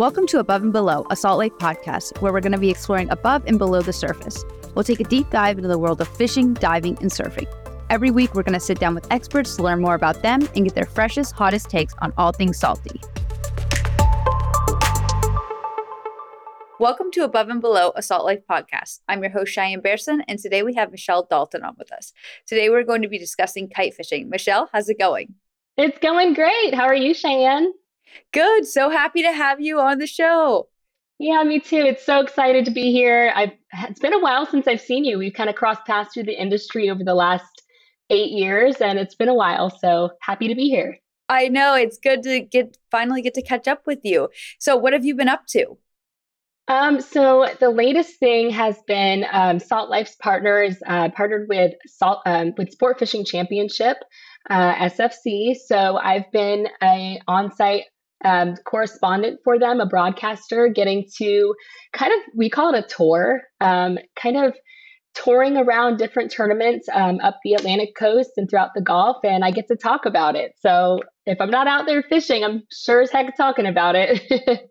Welcome to Above and Below, a Salt Life podcast, where we're going to be exploring above and below the surface. We'll take a deep dive into the world of fishing, diving, and surfing. Every week, we're going to sit down with experts to learn more about them and get their freshest, hottest takes on all things salty. Welcome to Above and Below, a Salt Life podcast. I'm your host, Cheyenne Behrsin, and today we have Michelle Dalton on with us. Today, we're going to be discussing kite fishing. Michelle, how's it going? It's going great. How are you, Cheyenne? Good. So happy to have you on the show. Yeah, me too. It's so excited to be here. I've it's been a while since I've seen you. We've kind of crossed paths through the industry over the last eight years, and it's been a while. So happy to be here. I know it's good to get finally get to catch up with you. So, what have you been up to? Um, so the latest thing has been um, Salt Life's partners uh, partnered with Salt um, with Sport Fishing Championship, uh, SFC. So I've been a on-site um, correspondent for them, a broadcaster, getting to kind of, we call it a tour, um, kind of touring around different tournaments um, up the Atlantic coast and throughout the Gulf, and I get to talk about it. So if I'm not out there fishing, I'm sure as heck talking about it.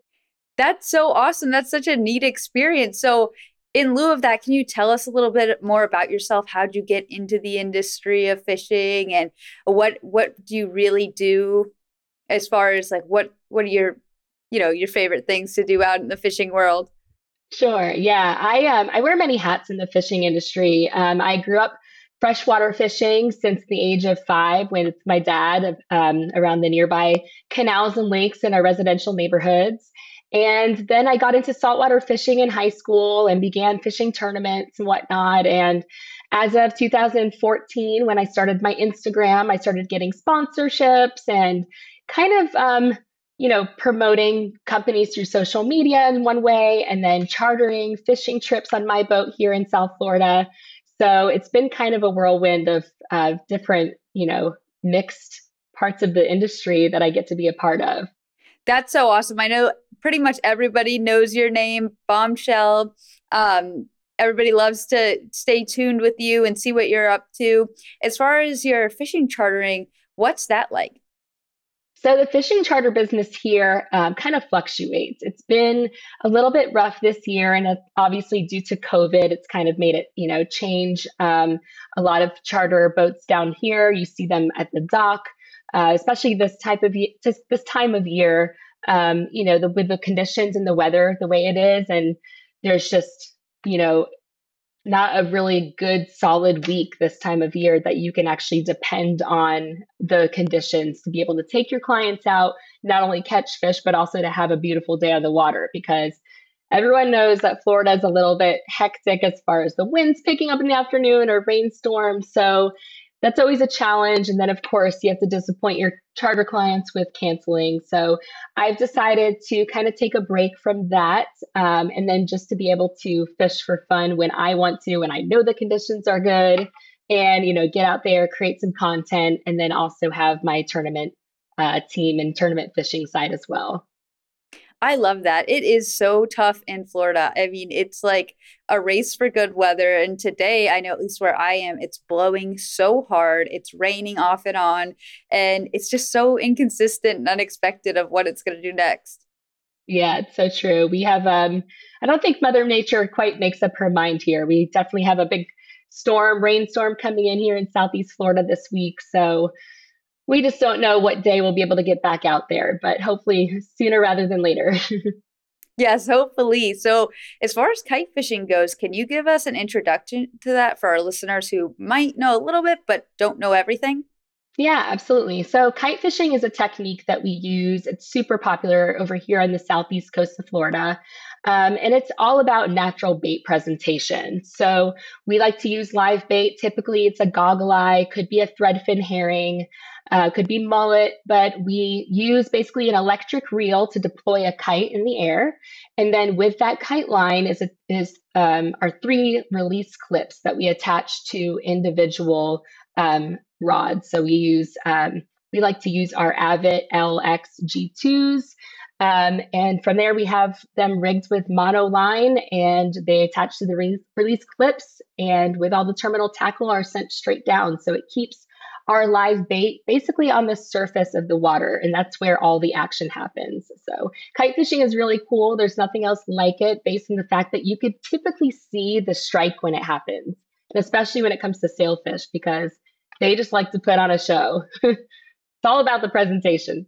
That's so awesome. That's such a neat experience. So, in lieu of that, can you tell us a little bit more about yourself? How'd you get into the industry of fishing, and what what do you really do as far as like what what are your you know your favorite things to do out in the fishing world? Sure yeah i um i wear many hats in the fishing industry. Um i grew up freshwater fishing since the age of five with my dad um, around the nearby canals and lakes in our residential neighborhoods. And then I got into saltwater fishing in high school and began fishing tournaments and whatnot. And as of 2014, when I started my Instagram, I started getting sponsorships and kind of um, you know promoting companies through social media in one way and then chartering fishing trips on my boat here in south florida. So it's been kind of a whirlwind of uh, different you know mixed parts of the industry that i get to be a part of. That's so awesome. I know pretty much everybody knows your name bombchelle. Um, everybody loves to stay tuned with you and see what you're up to. As far as your fishing chartering what's that like so the fishing charter business here um, kind of fluctuates. It's been a little bit rough this year, and obviously due to COVID, it's kind of made it you know change. Um, a lot of charter boats down here, you see them at the dock, uh, especially this type of this time of year. Um, you know, the, with the conditions and the weather the way it is, and there's just you know not a really good solid week this time of year that you can actually depend on the conditions to be able to take your clients out, not only catch fish, but also to have a beautiful day on the water because everyone knows that Florida is a little bit hectic as far as the winds picking up in the afternoon or rainstorms. So that's always a challenge. And then, of course, you have to disappoint your charter clients with canceling. So I've decided to kind of take a break from that um, and then just to be able to fish for fun when I want to, and I know the conditions are good, and, you know, get out there, create some content, and then also have my tournament uh, team and tournament fishing side as well. I love that. It is so tough in Florida. I mean, it's like a race for good weather. And today, I know at least where I am, it's blowing so hard. It's raining off and on. And it's just so inconsistent and unexpected of what it's going to do next. Yeah, it's so true. We have, um, I don't think Mother Nature quite makes up her mind here. We definitely have a big storm, rainstorm coming in here in Southeast Florida this week. So, we just don't know what day we'll be able to get back out there, but hopefully sooner rather than later. yes, hopefully. So, as far as kite fishing goes, can you give us an introduction to that for our listeners who might know a little bit but don't know everything? Yeah, absolutely. So, kite fishing is a technique that we use. It's super popular over here on the southeast coast of Florida. Um, and it's all about natural bait presentation. So we like to use live bait. Typically, it's a goggle eye, could be a threadfin herring, uh, could be mullet, but we use basically an electric reel to deploy a kite in the air. And then with that kite line is, a, is um, our three release clips that we attach to individual um, rods. So we use, um, we like to use our Avet LX G2s. Um, and from there, we have them rigged with mono line and they attach to the re- release clips. And with all the terminal tackle, are sent straight down. So it keeps our live bait basically on the surface of the water, and that's where all the action happens. So, kite fishing is really cool. There's nothing else like it based on the fact that you could typically see the strike when it happens, and especially when it comes to sailfish because they just like to put on a show. it's all about the presentation.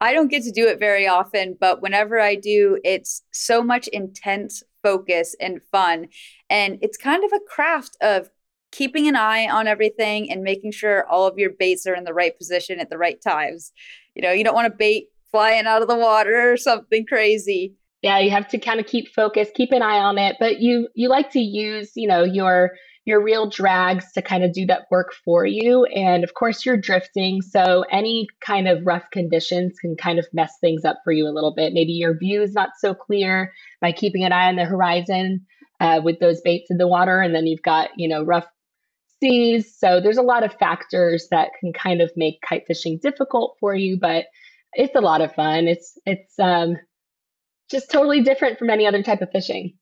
I don't get to do it very often, but whenever I do, it's so much intense focus and fun. And it's kind of a craft of keeping an eye on everything and making sure all of your baits are in the right position at the right times. You know, you don't want to bait flying out of the water or something crazy. Yeah, you have to kind of keep focus, keep an eye on it, but you you like to use, you know, your your reel drags to kind of do that work for you. And of course, you're drifting. So any kind of rough conditions can kind of mess things up for you a little bit. Maybe your view is not so clear by keeping an eye on the horizon uh, with those baits in the water. And then you've got, you know, rough seas. So there's a lot of factors that can kind of make kite fishing difficult for you, but it's a lot of fun. It's, it's, um, just totally different from any other type of fishing.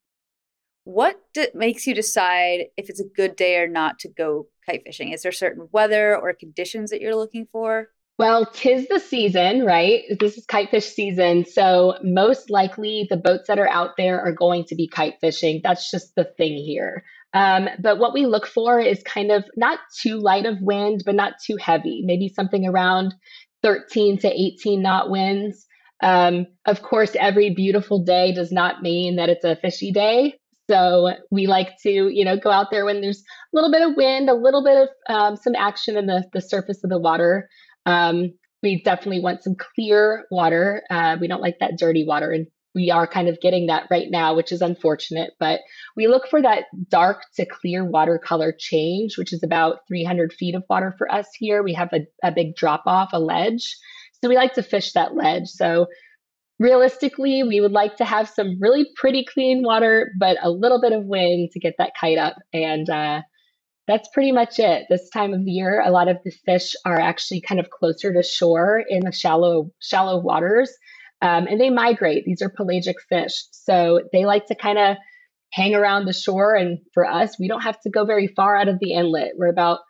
What d- makes you decide if it's a good day or not to go kite fishing? Is there certain weather or conditions that you're looking for? Well, tis the season, right? This is kite fish season. So, most likely the boats that are out there are going to be kite fishing. That's just the thing here. Um, but what we look for is kind of not too light of wind, but not too heavy, maybe something around 13 to 18 knot winds. Um, of course, every beautiful day does not mean that it's a fishy day. So we like to, you know, go out there when there's a little bit of wind, a little bit of um, some action in the, the surface of the water. Um, we definitely want some clear water. Uh, we don't like that dirty water. And we are kind of getting that right now, which is unfortunate. But we look for that dark to clear watercolor change, which is about 300 feet of water for us here. We have a, a big drop off, a ledge. So we like to fish that ledge. So realistically, we would like to have some really pretty clean water, but a little bit of wind to get that kite up. And uh, that's pretty much it. This time of year, a lot of the fish are actually kind of closer to shore in the shallow shallow waters, um, and they migrate. These are pelagic fish, so they like to kind of hang around the shore. And for us, we don't have to go very far out of the inlet. We're about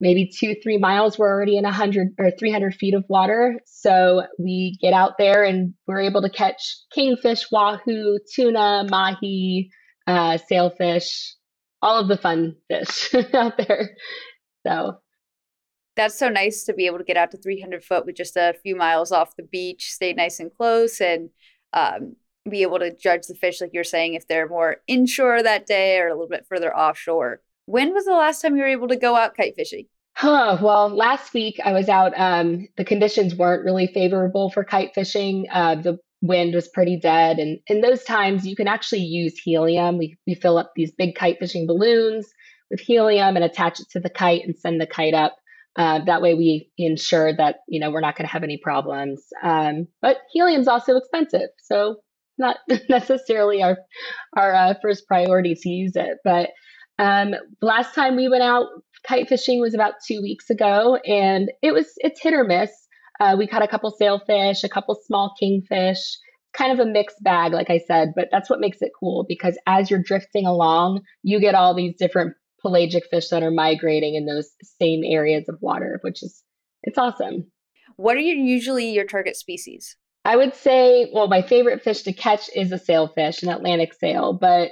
maybe two, three miles, we're already in 100 or 300 feet of water. So we get out there and we're able to catch kingfish, wahoo, tuna, mahi, uh, sailfish, all of the fun fish out there. So that's so nice to be able to get out to 300 foot with just a few miles off the beach, stay nice and close, and um, be able to judge the fish, like you're saying, if they're more inshore that day or a little bit further offshore. When was the last time you were able to go out kite fishing? Huh. Well, last week I was out. Um, the conditions weren't really favorable for kite fishing. Uh, the wind was pretty dead, and in those times you can actually use helium. We we fill up these big kite fishing balloons with helium and attach it to the kite and send the kite up. Uh, that way, we ensure that you know we're not going to have any problems. Um, but helium's also expensive, so not necessarily our our uh, first priority to use it. But um, last time we went out kite fishing was about two weeks ago, and it was it's hit or miss. Uh, we caught a couple sailfish, a couple small kingfish, kind of a mixed bag, like I said. But that's what makes it cool because as you're drifting along, you get all these different pelagic fish that are migrating in those same areas of water, which is it's awesome. What are your, usually your target species? I would say, well, my favorite fish to catch is a sailfish, an Atlantic sail, but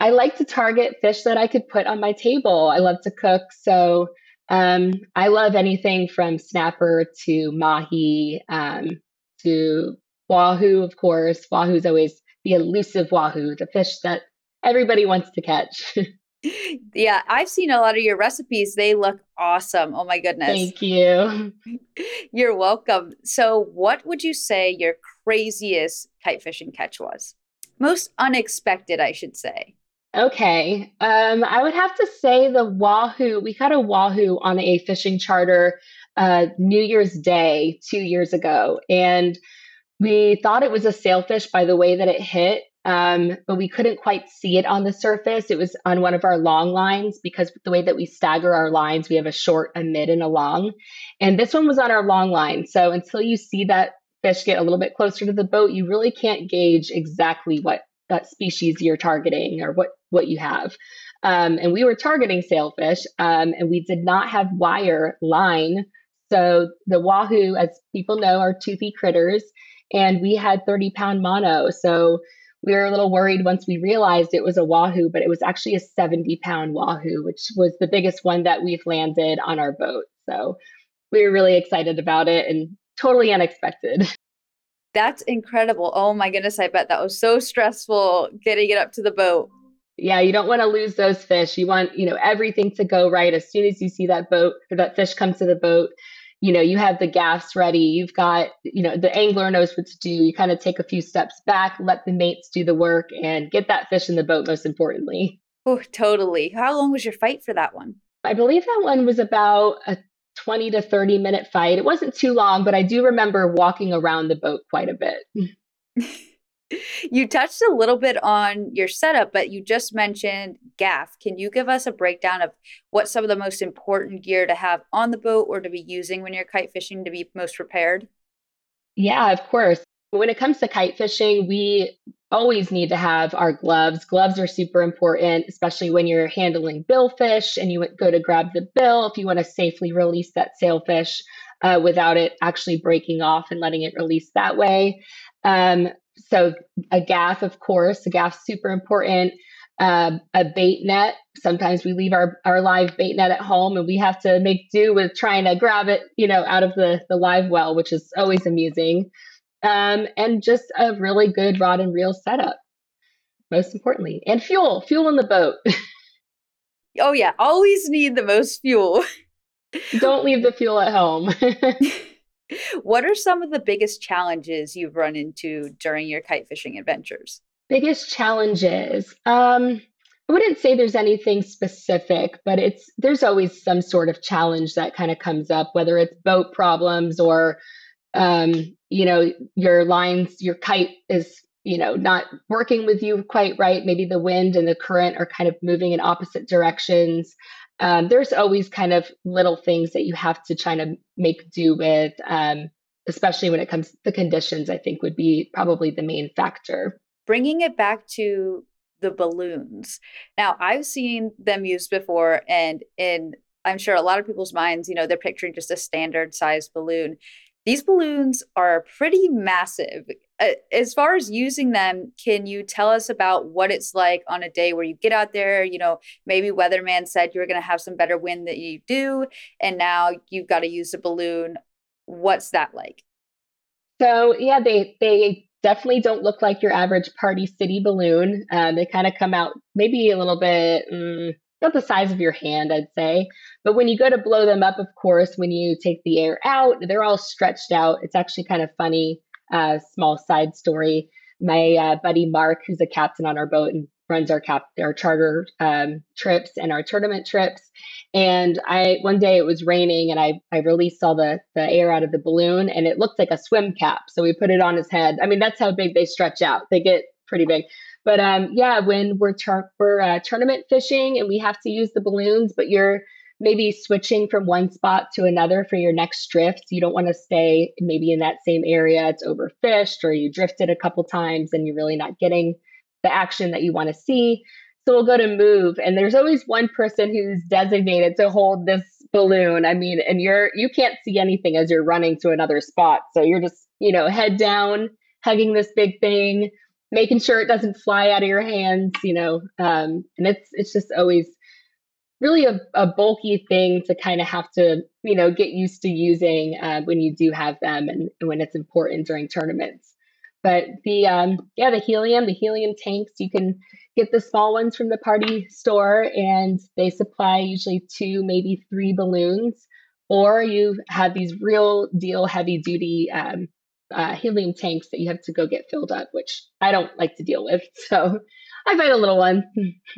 I like to target fish that I could put on my table. I love to cook. So um, I love anything from snapper to mahi um, to wahoo, of course. Wahoo's always the elusive wahoo, the fish that everybody wants to catch. yeah, I've seen a lot of your recipes. They look awesome. Oh my goodness. Thank you. You're welcome. So, what would you say your craziest kite fishing catch was? Most unexpected, I should say. Okay. Um, I would have to say the Wahoo. We caught a Wahoo on a fishing charter uh, New Year's Day two years ago. And we thought it was a sailfish by the way that it hit, um, but we couldn't quite see it on the surface. It was on one of our long lines because the way that we stagger our lines, we have a short, a mid, and a long. And this one was on our long line. So until you see that fish get a little bit closer to the boat, you really can't gauge exactly what uh, species you're targeting or what what you have. Um, and we were targeting sailfish, um, and we did not have wire line. So the wahoo, as people know, are toothy critters, and we had 30 pound mono. So we were a little worried once we realized it was a wahoo, but it was actually a 70 pound wahoo, which was the biggest one that we've landed on our boat. So we were really excited about it and totally unexpected. That's incredible. Oh my goodness, I bet that was so stressful getting it up to the boat. Yeah, you don't want to lose those fish. You want, you know, everything to go right as soon as you see that boat or that fish come to the boat you know you have the gaffs ready you've got you know the angler knows what to do you kind of take a few steps back let the mates do the work and get that fish in the boat most importantly oh totally how long was your fight for that one i believe that one was about a 20 to 30 minute fight it wasn't too long but i do remember walking around the boat quite a bit you touched a little bit on your setup, but you just mentioned gaff. Can you give us a breakdown of what some of the most important gear to have on the boat or to be using when you're kite fishing to be most prepared? Yeah, of course. When it comes to kite fishing, we always need to have our gloves. Gloves are super important, especially when you're handling billfish and you go to grab the bill if you want to safely release that sailfish uh, without it actually breaking off and letting it release that way. Um, so a gaff, of course, a gaff super important. Uh, a bait net. Sometimes we leave our, our live bait net at home and we have to make do with trying to grab it, you know, out of the, the live well, which is always amusing. Um, and just a really good rod and reel setup, most importantly, and fuel, fuel in the boat. oh, yeah, always need the most fuel. Don't leave the fuel at home. what are some of the biggest challenges you've run into during your kite fishing adventures? Biggest challenges. Um, I wouldn't say there's anything specific, but it's there's always some sort of challenge that kind of comes up, whether it's boat problems or um, you know, your lines, your kite is, you know, not working with you quite right. Maybe the wind and the current are kind of moving in opposite directions um, there's always kind of little things that you have to try to make do with, um, especially when it comes to the conditions, I think would be probably the main factor. Bringing it back to the balloons. Now, I've seen them used before, and in I'm sure a lot of people's minds, you know, they're picturing just a standard size balloon. These balloons are pretty massive. Uh, as far as using them, can you tell us about what it's like on a day where you get out there? You know, maybe weatherman said you were going to have some better wind that you do, and now you've got to use a balloon. What's that like? So yeah, they they definitely don't look like your average party city balloon. Um, they kind of come out maybe a little bit. Mm, about the size of your hand, I'd say. But when you go to blow them up, of course, when you take the air out, they're all stretched out. It's actually kind of funny. Uh, small side story. My uh, buddy Mark, who's a captain on our boat and runs our cap our charter um, trips and our tournament trips. And I one day it was raining and I I released all the the air out of the balloon and it looked like a swim cap. So we put it on his head. I mean that's how big they stretch out. They get pretty big. But um, yeah, when we're we're uh, tournament fishing and we have to use the balloons, but you're maybe switching from one spot to another for your next drift. You don't want to stay maybe in that same area. It's overfished or you drifted a couple times and you're really not getting the action that you want to see. So we'll go to move, and there's always one person who's designated to hold this balloon. I mean, and you're you can't see anything as you're running to another spot. So you're just, you know, head down, hugging this big thing, making sure it doesn't fly out of your hands, you know. Um, and it's it's just always really a, a bulky thing to kind of have to, you know, get used to using uh, when you do have them and, and, when it's important during tournaments. But the um, yeah, the helium, the helium tanks, you can get the small ones from the party store, and they supply usually two, maybe three balloons. Or you have these real deal heavy duty um, uh, helium tanks that you have to go get filled up, which I don't like to deal with. So I find a little one.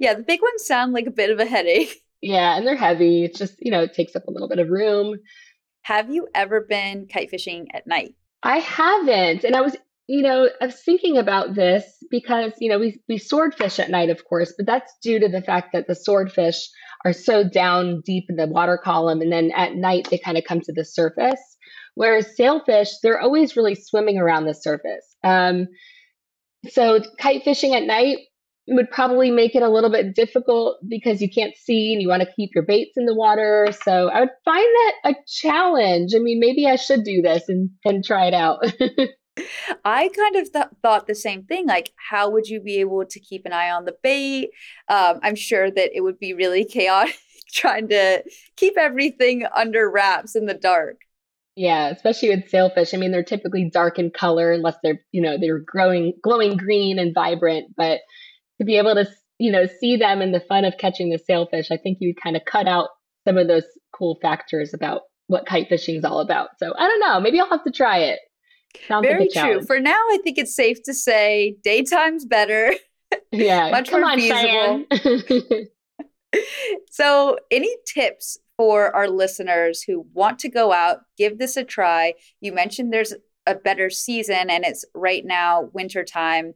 yeah, the big ones sound like a bit of a headache. Yeah, and they're heavy. It's just, you know, it takes up a little bit of room. Have you ever been kite fishing at night? I haven't. And I was, you know, I was thinking about this because, you know, we, we swordfish at night, of course, but that's due to the fact that the swordfish are so down deep in the water column. And then at night, they kind of come to the surface. Whereas sailfish, they're always really swimming around the surface. Um, So kite fishing at night would probably make it a little bit difficult because you can't see and you want to keep your baits in the water. So I would find that a challenge. I mean, maybe I should do this and, and try it out. I kind of th- thought the same thing. Like, how would you be able to keep an eye on the bait? Um, I'm sure that it would be really chaotic trying to keep everything under wraps in the dark. Yeah, especially with sailfish. I mean, they're typically dark in color unless they're, you know, they're growing, glowing green and vibrant. But to be able to, you know, see them and the fun of catching the sailfish, I think you kind of cut out some of those cool factors about what kite fishing is all about. So I don't know. Maybe I'll have to try it. Sounds Very like true. For now, I think it's safe to say daytime's better. Yeah, much more on, feasible. so, any tips for our listeners who want to go out, give this a try? You mentioned there's a better season, and it's right now wintertime.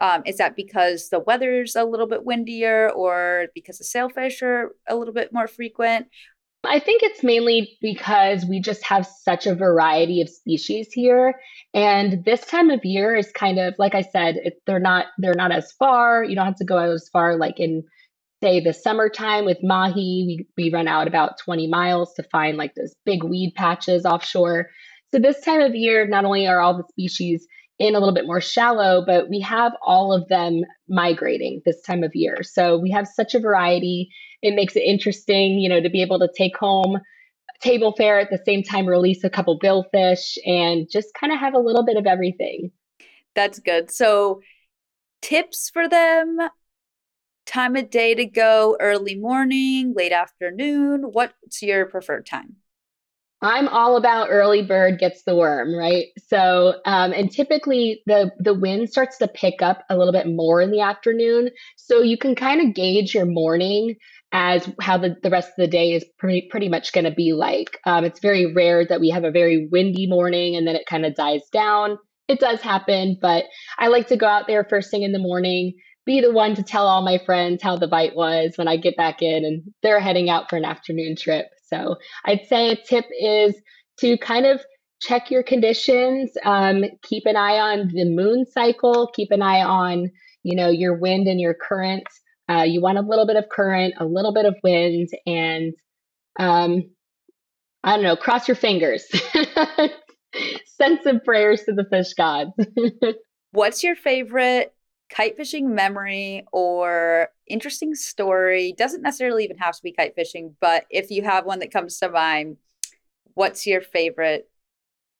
Um, is that because the weather's a little bit windier, or because the sailfish are a little bit more frequent? I think it's mainly because we just have such a variety of species here. And this time of year is kind of like I said, it, they're not they're not as far. You don't have to go as far like in say the summertime with mahi, we, we run out about 20 miles to find like those big weed patches offshore. So this time of year, not only are all the species in a little bit more shallow, but we have all of them migrating this time of year. So we have such a variety. It makes it interesting, you know, to be able to take home table fare at the same time release a couple billfish and just kind of have a little bit of everything. That's good. So tips for them time of day to go early morning, late afternoon? What's your preferred time? I'm all about early bird gets the worm, right? So, um, and typically the the wind starts to pick up a little bit more in the afternoon, so you can kind of gauge your morning as how the, the rest of the day is pretty pretty much going to be like. Um, it's very rare that we have a very windy morning and then it kind of dies down. It does happen, but I like to go out there first thing in the morning, be the one to tell all my friends how the bite was when I get back in and they're heading out for an afternoon trip. So I'd say a tip is to kind of check your conditions, um, keep an eye on the moon cycle, keep an eye on, you know, your wind and your current. Uh, you want a little bit of current, a little bit of wind, and um, I don't know, cross your fingers. Send some prayers to the fish gods. What's your favorite kite fishing memory or interesting story. Doesn't necessarily even have to be kite fishing but if you have one that comes to mind what's your favorite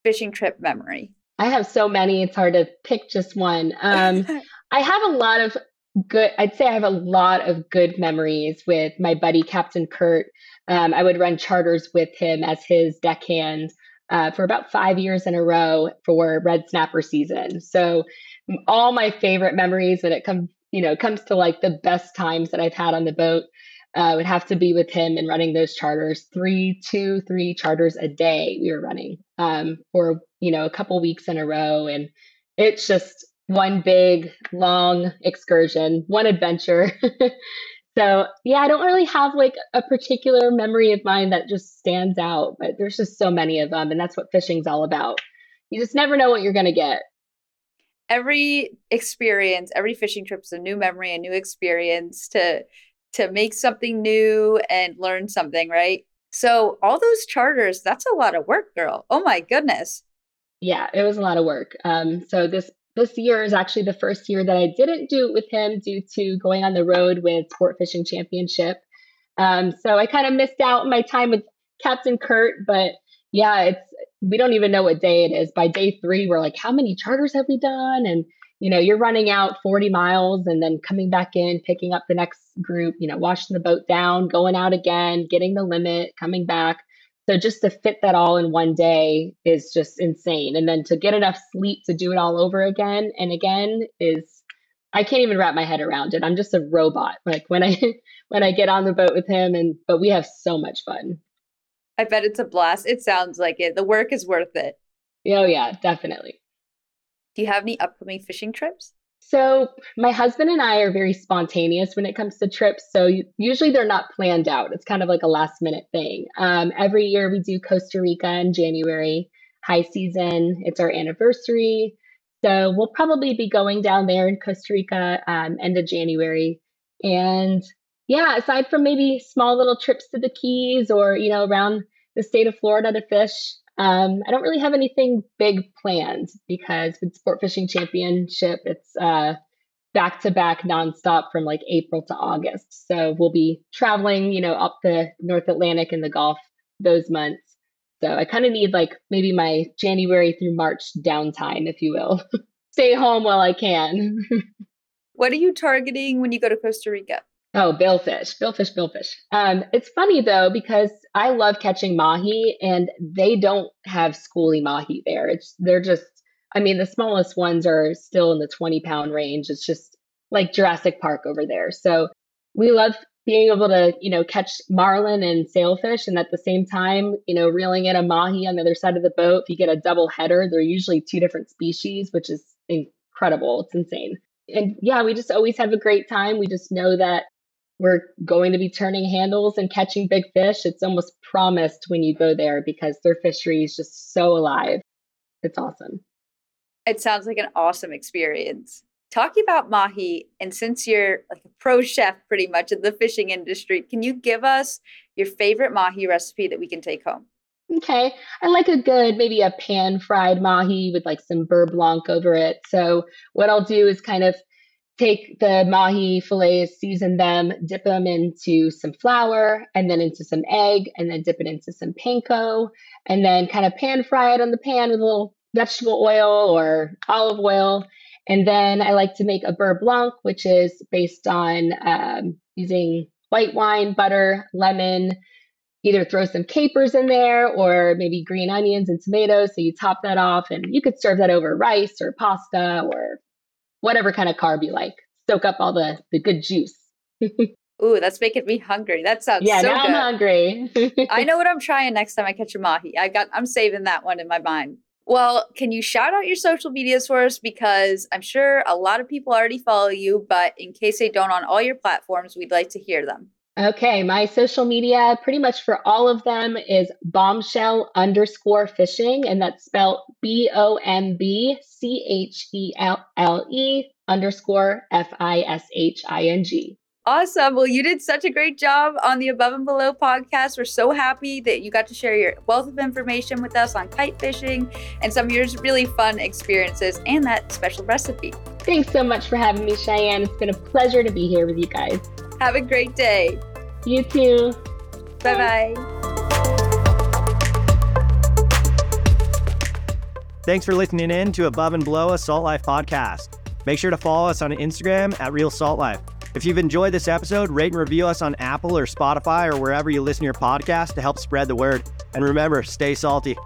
fishing trip memory? I have so many. It's hard to pick just one. Um, i have a lot of good i'd say i have a lot of good memories with my buddy captain kurt. Um, i would run charters with him as his deckhand uh, for about five years in a row for red snapper season. So all my favorite memories when it comes, you know, comes to like the best times that I've had on the boat uh, would have to be with him and running those charters. Three, two, three charters a day we were running um, for you know a couple weeks in a row, and it's just one big long excursion, one adventure. so yeah, I don't really have like a particular memory of mine that just stands out, but there's just so many of them, and that's what fishing's all about. You just never know what you're gonna get every experience, every fishing trip is a new memory, a new experience to to make something new and learn something, right? So all those charters, that's a lot of work, girl. Oh my goodness. Yeah, it was a lot of work. Um, so this this year is actually the first year that I didn't do it with him due to going on the road with Sport Fishing Championship. Um, so I kind of missed out my time with Captain Kurt, but yeah, it's we don't even know what day it is. By day three, we're like, how many charters have we done? And you know, you're running out 40 miles and then coming back in, picking up the next group, you know, washing the boat down, going out again, getting the limit, coming back. So just to fit that all in one day is just insane. And then to get enough sleep to do it all over again and again is I can't even wrap my head around it. I'm just a robot. Like when I when I get on the boat with him and but we have so much fun. I bet it's a blast. It sounds like it. The work is worth it. Oh, yeah, definitely. Do you have any upcoming fishing trips? So, my husband and I are very spontaneous when it comes to trips. So, usually they're not planned out. It's kind of like a last minute thing. Um, every year we do Costa Rica in January, high season. It's our anniversary. So we'll probably be going down there in Costa Rica um, end of January. And yeah, aside from maybe small little trips to the Keys or, you know, around the state of Florida to fish, um, I don't really have anything big planned because with Sport Fishing Championship, it's uh, back to back nonstop from like April to August. So we'll be traveling, you know, up the North Atlantic and the Gulf those months. So I kind of need like maybe my January through March downtime, if you will. Stay home while I can. what are you targeting when you go to Costa Rica? Oh, billfish, billfish, billfish. Um, it's funny though because I love catching mahi, and they don't have schoolie mahi there. It's they're just I mean, the smallest ones are still in the 20 pound range. It's just like Jurassic Park over there. So we love being able to, you know, catch marlin and sailfish and at the same time, you know, reeling in a mahi on the other side of the boat. If you get a double header, they're usually two different species, which is incredible. It's insane. And yeah, we just always have a great time. We just know that we're going to be turning handles and catching big fish. It's almost promised when you go there because their fishery is just so alive. It's awesome. It sounds like an awesome experience. Talking about mahi, and since you're like a pro chef pretty much in the fishing industry, can you give us your favorite mahi recipe that we can take home? Okay. I like a good, maybe a pan fried mahi with like some beurre blanc over it. So, what I'll do is kind of take the mahi fillets, season them, dip them into some flour and then into some egg, and then dip it into some panko, and then kind of pan fry it on the pan with a little vegetable oil or olive oil. And then I like to make a beurre blanc, which is based on um, using white wine, butter, lemon, either throw some capers in there or maybe green onions and tomatoes. So you top that off and you could serve that over rice or pasta or whatever kind of carb you like. Soak up all the, the good juice. Ooh, that's making me hungry. That sounds yeah. So now good. I'm hungry. I know what I'm trying next time I catch a mahi. I got. I'm saving that one in my mind. Well, can you shout out your social medias for us? Because I'm sure a lot of people already follow you, but in case they don't on all your platforms, we'd like to hear them. Okay, my social media, pretty much for all of them, is bombchelle underscore fishing, and that's spelled B O M B C H E L L E underscore F I S H I N G. Awesome. Well, you did such a great job on the Above and Below podcast. We're so happy that you got to share your wealth of information with us on kite fishing and some of your really fun experiences and that special recipe. Thanks so much for having me, Cheyenne. It's been a pleasure to be here with you guys. Have a great day. You too. Bye bye. Thanks for listening in to Above and Below a Salt Life podcast. Make sure to follow us on Instagram at Real Salt Life. If you've enjoyed this episode, rate and review us on Apple or Spotify or wherever you listen to your podcast to help spread the word. And remember, stay salty.